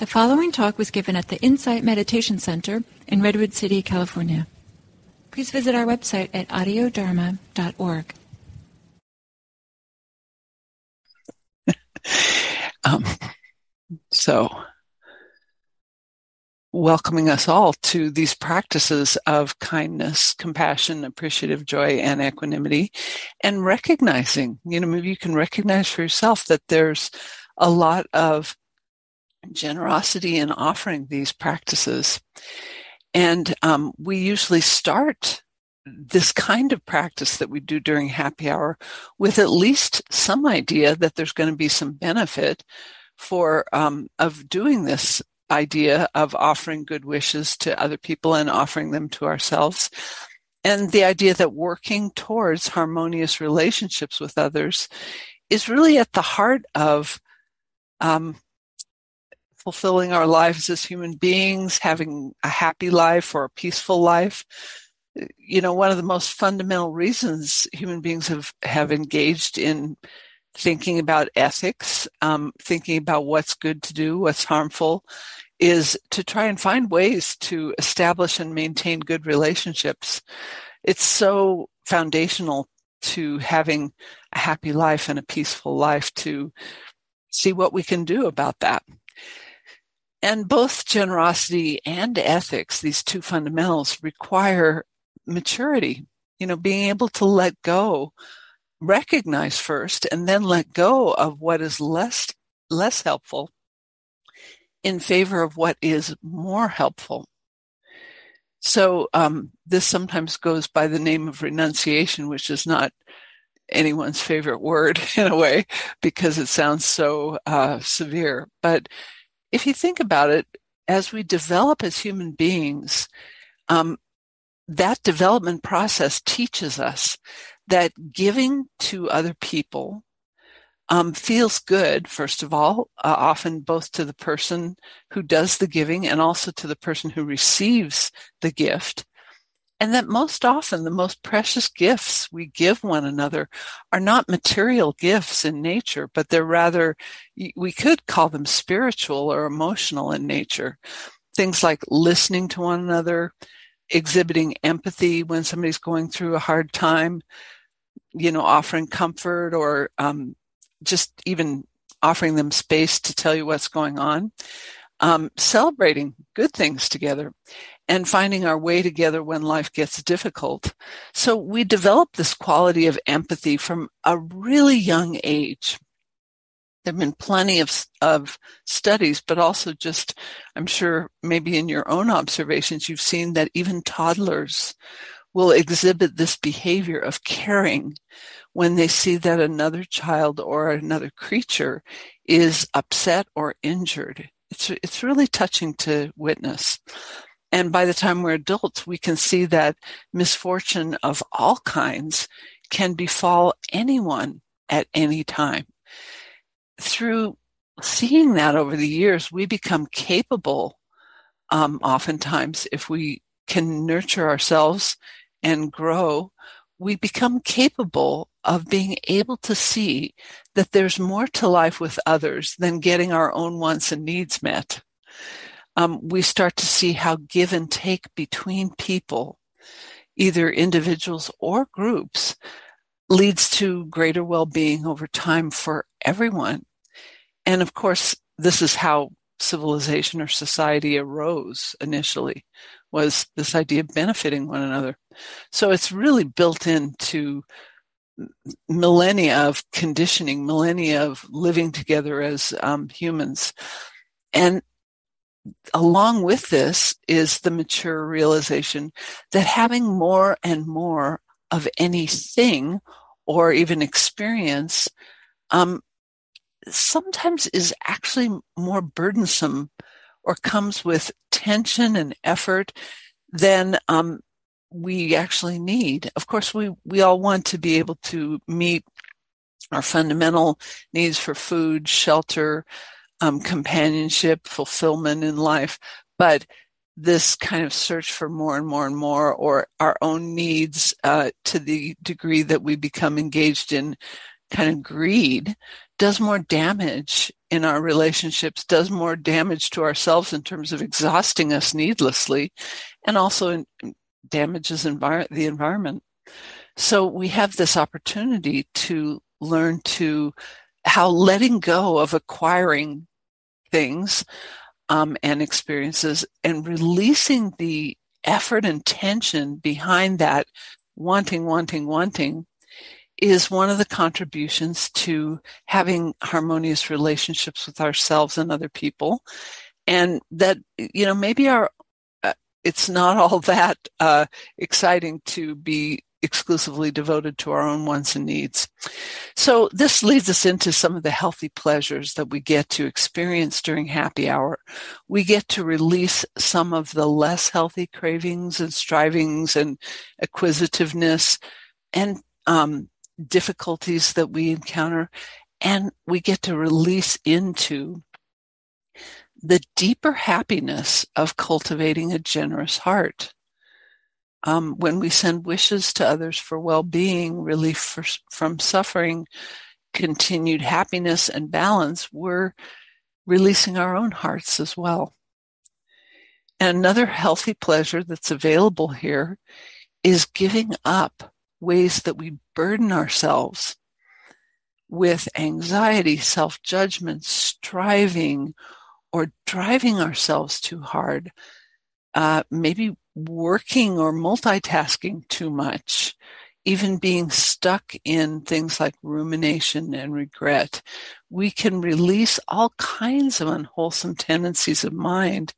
The following talk was given at the Insight Meditation Center in Redwood City, California. Please visit our website at audiodharma.org. um, so, welcoming us all to these practices of kindness, compassion, appreciative joy, and equanimity, and recognizing, you know, maybe you can recognize for yourself that there's a lot of generosity in offering these practices. And um, we usually start this kind of practice that we do during happy hour with at least some idea that there's going to be some benefit for um, of doing this idea of offering good wishes to other people and offering them to ourselves and the idea that working towards harmonious relationships with others is really at the heart of um, fulfilling our lives as human beings, having a happy life or a peaceful life. You know, one of the most fundamental reasons human beings have, have engaged in thinking about ethics, um, thinking about what's good to do, what's harmful, is to try and find ways to establish and maintain good relationships. It's so foundational to having a happy life and a peaceful life to see what we can do about that. And both generosity and ethics, these two fundamentals, require maturity, you know, being able to let go, recognize first, and then let go of what is less, less helpful in favor of what is more helpful. So um, this sometimes goes by the name of renunciation, which is not anyone's favorite word in a way because it sounds so uh, severe. But if you think about it, as we develop as human beings, um, that development process teaches us that giving to other people um, feels good, first of all, uh, often both to the person who does the giving and also to the person who receives the gift. And that most often the most precious gifts we give one another are not material gifts in nature, but they're rather, we could call them spiritual or emotional in nature. Things like listening to one another, exhibiting empathy when somebody's going through a hard time, you know, offering comfort or um, just even offering them space to tell you what's going on. Um, celebrating good things together and finding our way together when life gets difficult. So we develop this quality of empathy from a really young age. There have been plenty of, of studies, but also just, I'm sure maybe in your own observations, you've seen that even toddlers will exhibit this behavior of caring when they see that another child or another creature is upset or injured. It's, it's really touching to witness. And by the time we're adults, we can see that misfortune of all kinds can befall anyone at any time. Through seeing that over the years, we become capable, um, oftentimes, if we can nurture ourselves and grow, we become capable of being able to see that there's more to life with others than getting our own wants and needs met um, we start to see how give and take between people, either individuals or groups, leads to greater well-being over time for everyone. And of course, this is how civilization or society arose initially was this idea of benefiting one another. So it's really built into millennia of conditioning, millennia of living together as um, humans. And along with this is the mature realization that having more and more of anything or even experience um, sometimes is actually more burdensome or comes with tension and effort than um, we actually need. Of course, we, we all want to be able to meet our fundamental needs for food, shelter, um, companionship, fulfillment in life, but this kind of search for more and more and more, or our own needs uh, to the degree that we become engaged in kind of greed, does more damage in our relationships, does more damage to ourselves in terms of exhausting us needlessly, and also damages envir- the environment. So we have this opportunity to learn to how letting go of acquiring things um, and experiences and releasing the effort and tension behind that wanting, wanting, wanting is one of the contributions to having harmonious relationships with ourselves and other people. And that, you know, maybe our, it's not all that uh, exciting to be exclusively devoted to our own wants and needs. So this leads us into some of the healthy pleasures that we get to experience during happy hour. We get to release some of the less healthy cravings and strivings and acquisitiveness and um, difficulties that we encounter. And we get to release into the deeper happiness of cultivating a generous heart. Um, when we send wishes to others for well-being, relief for, from suffering, continued happiness and balance, we're releasing our own hearts as well. And another healthy pleasure that's available here is giving up ways that we burden ourselves with anxiety, self judgment, striving, or driving ourselves too hard, uh, maybe working or multitasking too much, even being stuck in things like rumination and regret. We can release all kinds of unwholesome tendencies of mind,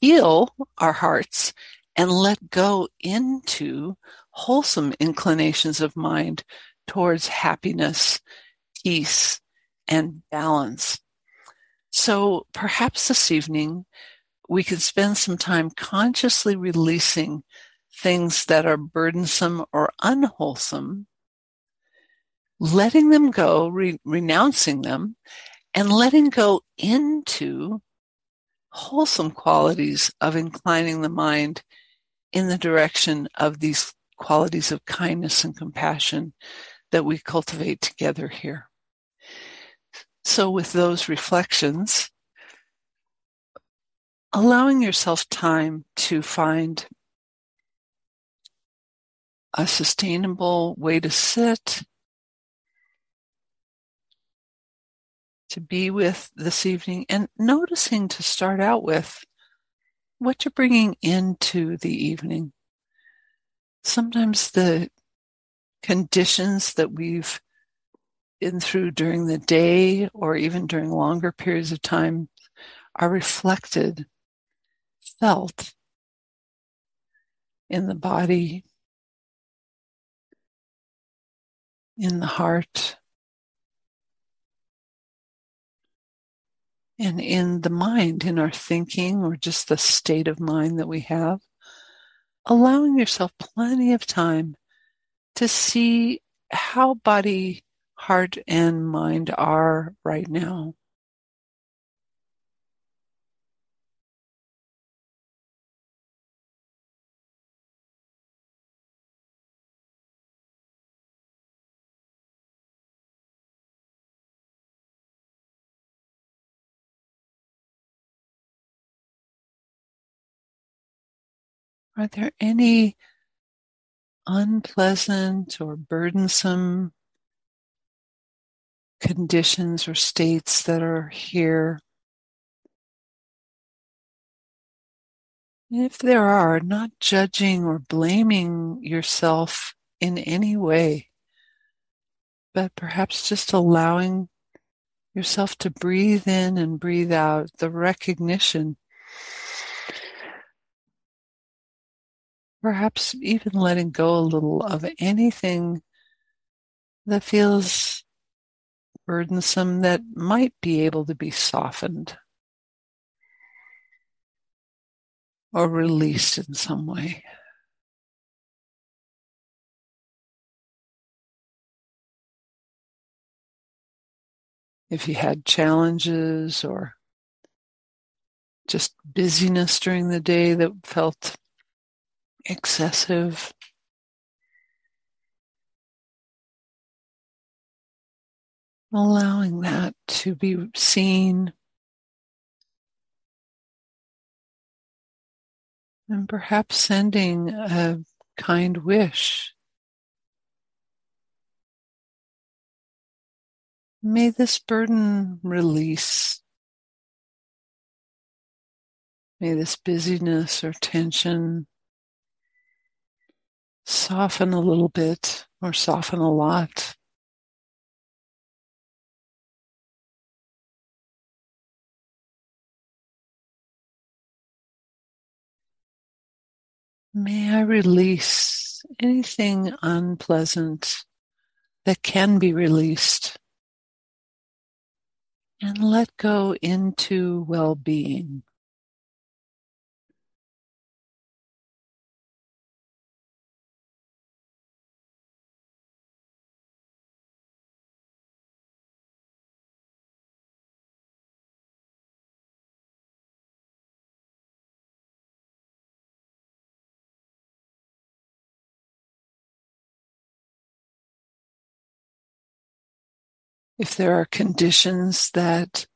heal our hearts, and let go into wholesome inclinations of mind towards happiness, peace, and balance. So perhaps this evening we could spend some time consciously releasing things that are burdensome or unwholesome, letting them go, re- renouncing them, and letting go into wholesome qualities of inclining the mind in the direction of these qualities of kindness and compassion that we cultivate together here. So, with those reflections, allowing yourself time to find a sustainable way to sit, to be with this evening, and noticing to start out with what you're bringing into the evening. Sometimes the conditions that we've been through during the day or even during longer periods of time are reflected, felt in the body, in the heart, and in the mind, in our thinking or just the state of mind that we have allowing yourself plenty of time to see how body, heart, and mind are right now. Are there any unpleasant or burdensome conditions or states that are here? if there are, not judging or blaming yourself in any way, but perhaps just allowing yourself to breathe in and breathe out the recognition perhaps even letting go a little of anything that feels burdensome that might be able to be softened or released in some way. If you had challenges or just busyness during the day that felt excessive. Allowing that to be seen and perhaps sending a kind wish. May this burden release. May this busyness or tension soften a little bit or soften a lot. May I release anything unpleasant that can be released and let go into well being. If there are conditions that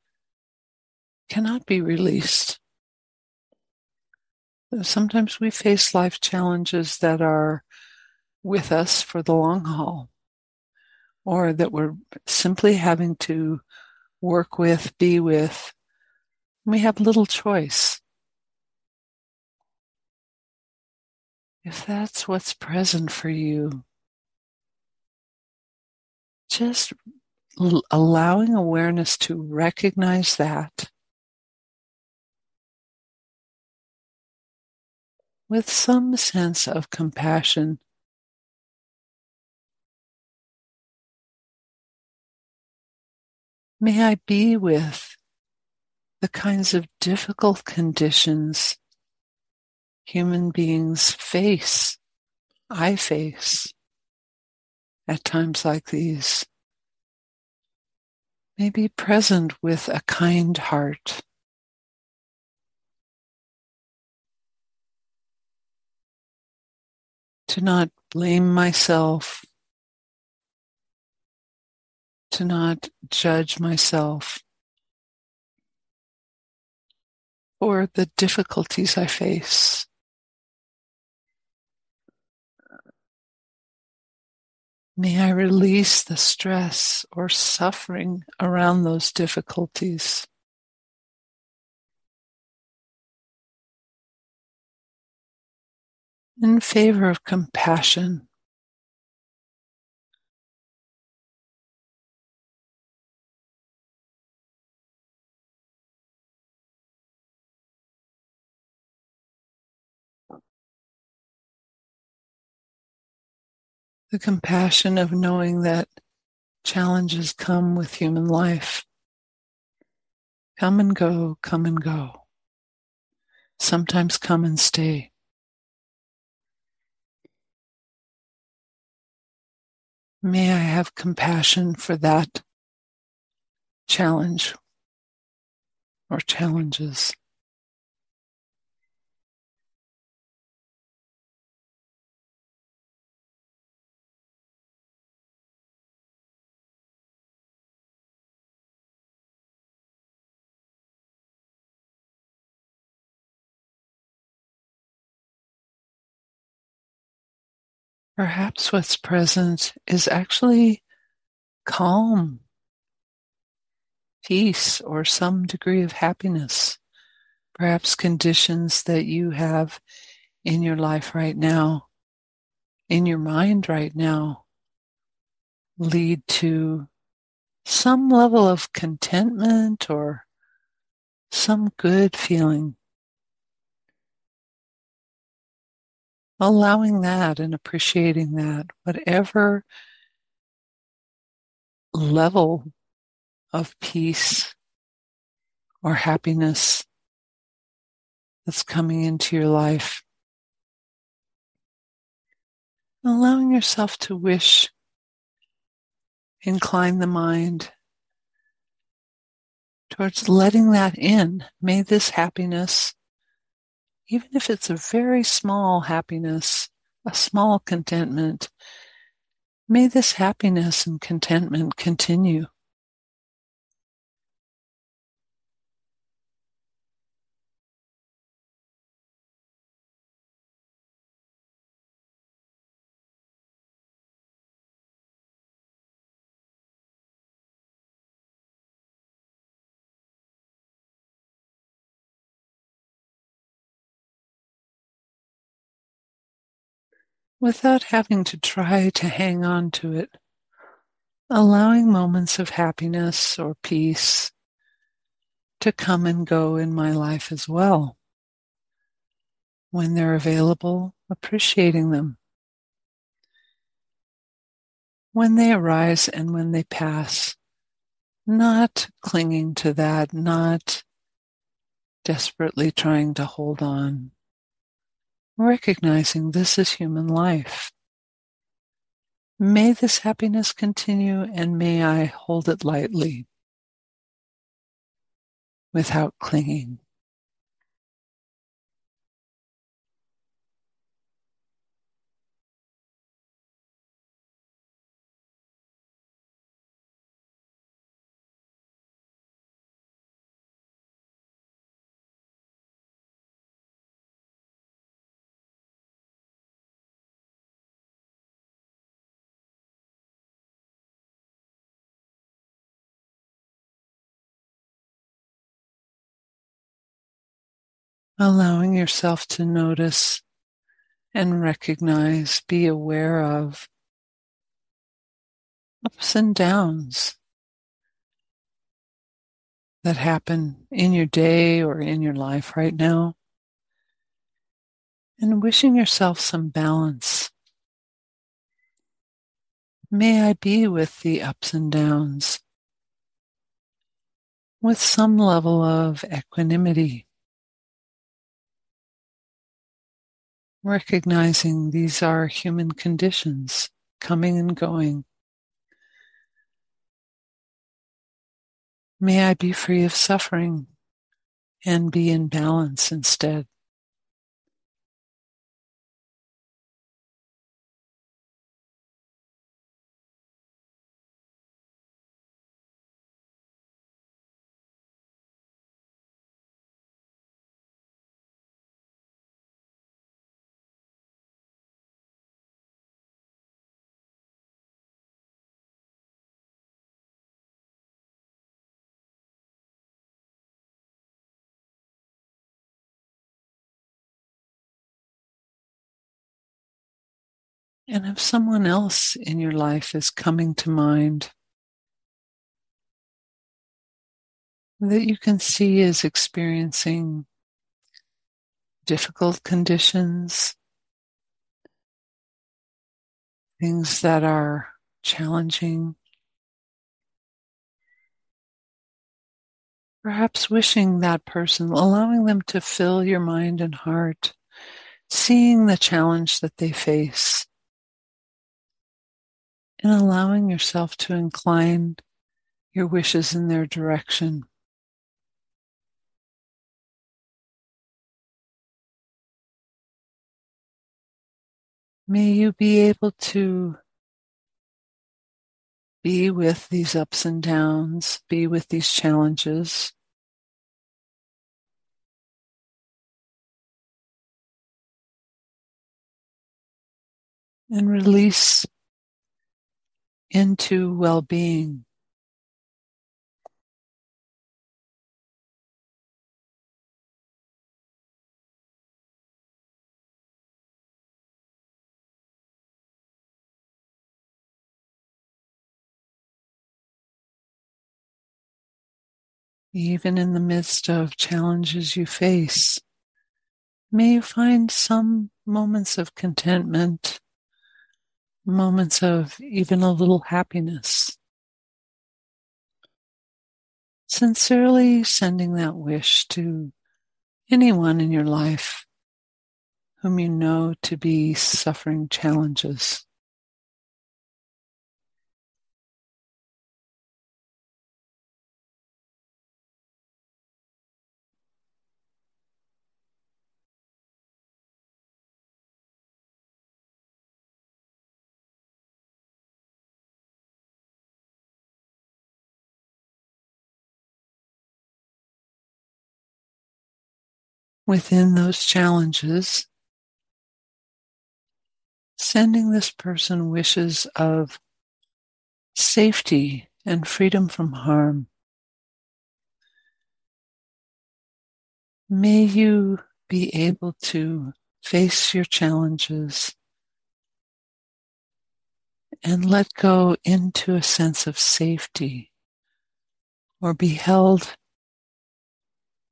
cannot be released. Sometimes we face life challenges that are with us for the long haul, or that we're simply having to work with, be with. We have little choice. If that's what's present for you, just allowing awareness to recognize that with some sense of compassion. May I be with the kinds of difficult conditions human beings face, I face at times like these may be present with a kind heart. To not blame myself, to not judge myself for the difficulties I face. May I release the stress or suffering around those difficulties. In favor of compassion. The compassion of knowing that challenges come with human life. Come and go, come and go. Sometimes come and stay. May I have compassion for that challenge or challenges. Perhaps what's present is actually calm, peace, or some degree of happiness. Perhaps conditions that you have in your life right now, in your mind right now, lead to some level of contentment or some good feeling. Allowing that and appreciating that, whatever level of peace or happiness that's coming into your life. Allowing yourself to wish, incline the mind towards letting that in. May this happiness even if it's a very small happiness, a small contentment, may this happiness and contentment continue without having to try to hang on to it, allowing moments of happiness or peace to come and go in my life as well. When they're available, appreciating them. When they arise and when they pass, not clinging to that, not desperately trying to hold on, recognizing this is human life. May this happiness continue and may I hold it lightly without clinging. Allowing yourself to notice and recognize, be aware of ups and downs that happen in your day or in your life right now, and wishing yourself some balance. May I be with the ups and downs with some level of equanimity. Recognizing these are human conditions coming and going. May I be free of suffering and be in balance instead. And if someone else in your life is coming to mind that you can see is experiencing difficult conditions, things that are challenging, perhaps wishing that person, allowing them to fill your mind and heart, seeing the challenge that they face and allowing yourself to incline your wishes in their direction. May you be able to be with these ups and downs, be with these challenges. And release into well being. Even in the midst of challenges you face, may you find some moments of contentment moments of even a little happiness. Sincerely sending that wish to anyone in your life whom you know to be suffering challenges. Within those challenges, sending this person wishes of safety and freedom from harm. May you be able to face your challenges and let go into a sense of safety or be held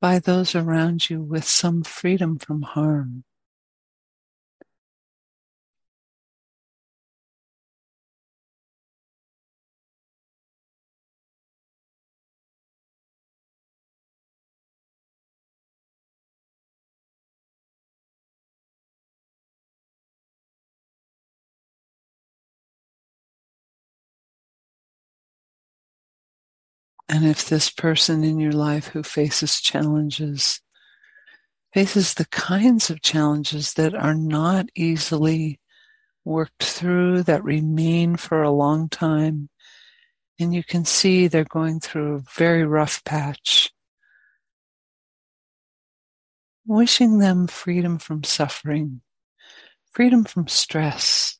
by those around you with some freedom from harm. And if this person in your life who faces challenges, faces the kinds of challenges that are not easily worked through, that remain for a long time, and you can see they're going through a very rough patch, wishing them freedom from suffering, freedom from stress,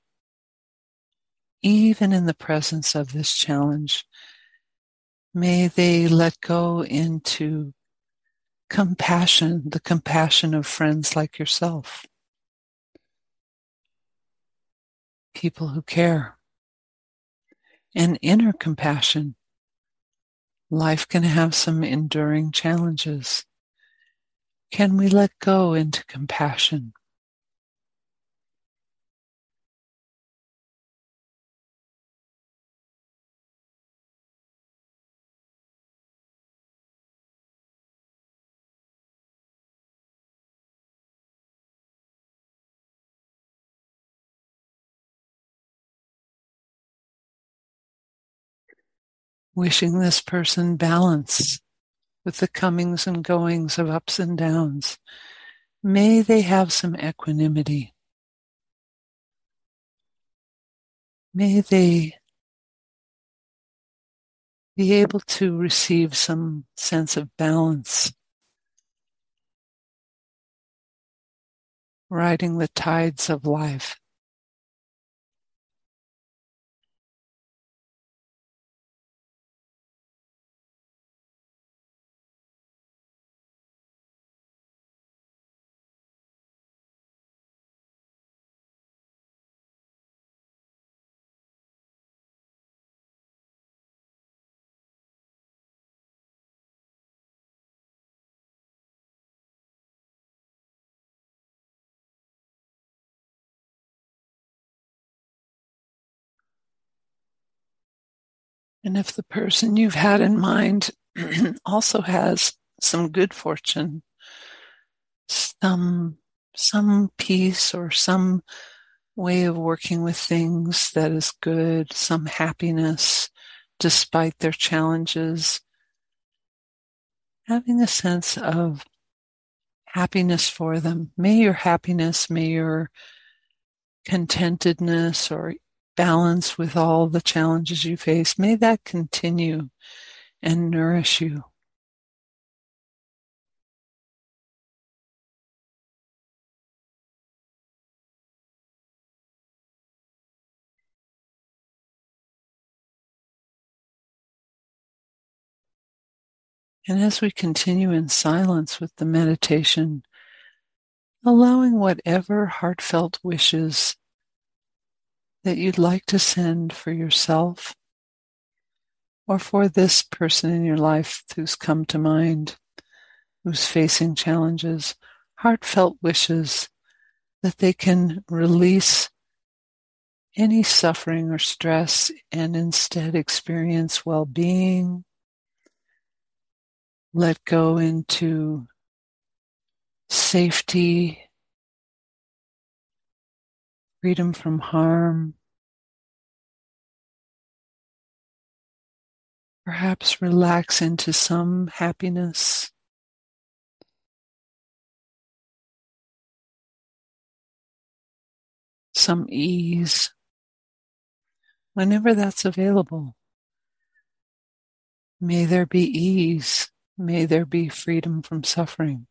even in the presence of this challenge May they let go into compassion, the compassion of friends like yourself, people who care, and inner compassion. Life can have some enduring challenges. Can we let go into compassion? Wishing this person balance with the comings and goings of ups and downs. May they have some equanimity. May they be able to receive some sense of balance, riding the tides of life. And if the person you've had in mind also has some good fortune, some, some peace or some way of working with things that is good, some happiness despite their challenges, having a sense of happiness for them. May your happiness, may your contentedness or balance with all the challenges you face. May that continue and nourish you. And as we continue in silence with the meditation, allowing whatever heartfelt wishes that you'd like to send for yourself or for this person in your life who's come to mind, who's facing challenges, heartfelt wishes that they can release any suffering or stress and instead experience well being. Let go into safety freedom from harm. Perhaps relax into some happiness. Some ease. Whenever that's available, may there be ease. May there be freedom from suffering.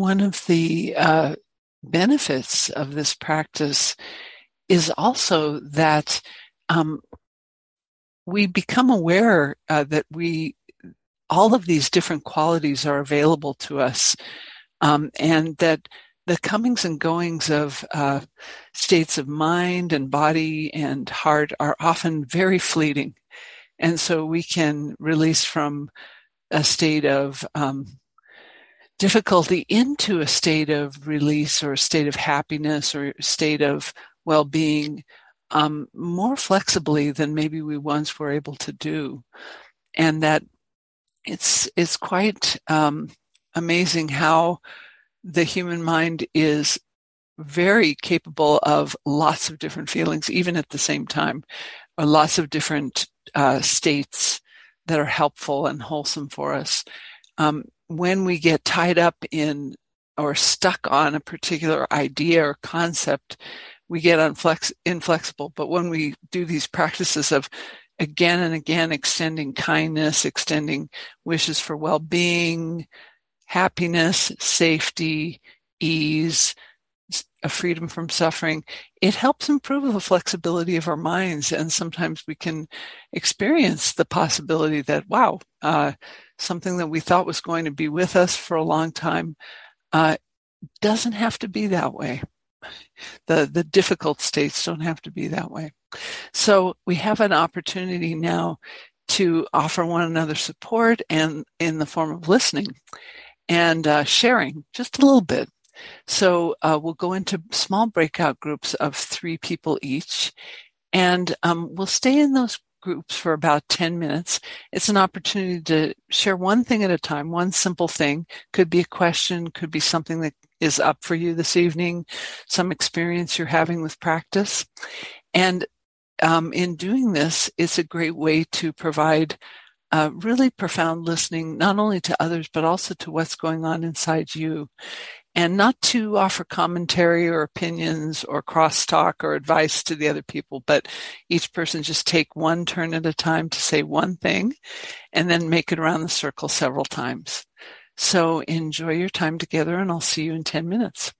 One of the uh, benefits of this practice is also that um, we become aware uh, that we all of these different qualities are available to us, um, and that the comings and goings of uh, states of mind and body and heart are often very fleeting, and so we can release from a state of um, difficulty into a state of release or a state of happiness or a state of well-being um, more flexibly than maybe we once were able to do, and that it's it's quite um, amazing how the human mind is very capable of lots of different feelings, even at the same time, or lots of different uh, states that are helpful and wholesome for us. Um, when we get tied up in or stuck on a particular idea or concept, we get unflex- inflexible. But when we do these practices of again and again extending kindness, extending wishes for well-being, happiness, safety, ease, a freedom from suffering, it helps improve the flexibility of our minds. And sometimes we can experience the possibility that, wow, uh, something that we thought was going to be with us for a long time uh, doesn't have to be that way. The, the difficult states don't have to be that way. So we have an opportunity now to offer one another support and in the form of listening and uh, sharing just a little bit. So uh, we'll go into small breakout groups of three people each, and um, we'll stay in those groups for about 10 minutes. It's an opportunity to share one thing at a time, one simple thing. Could be a question, could be something that is up for you this evening, some experience you're having with practice. And um, in doing this, it's a great way to provide uh, really profound listening, not only to others, but also to what's going on inside you and not to offer commentary or opinions or crosstalk or advice to the other people, but each person just take one turn at a time to say one thing and then make it around the circle several times. So enjoy your time together and I'll see you in 10 minutes.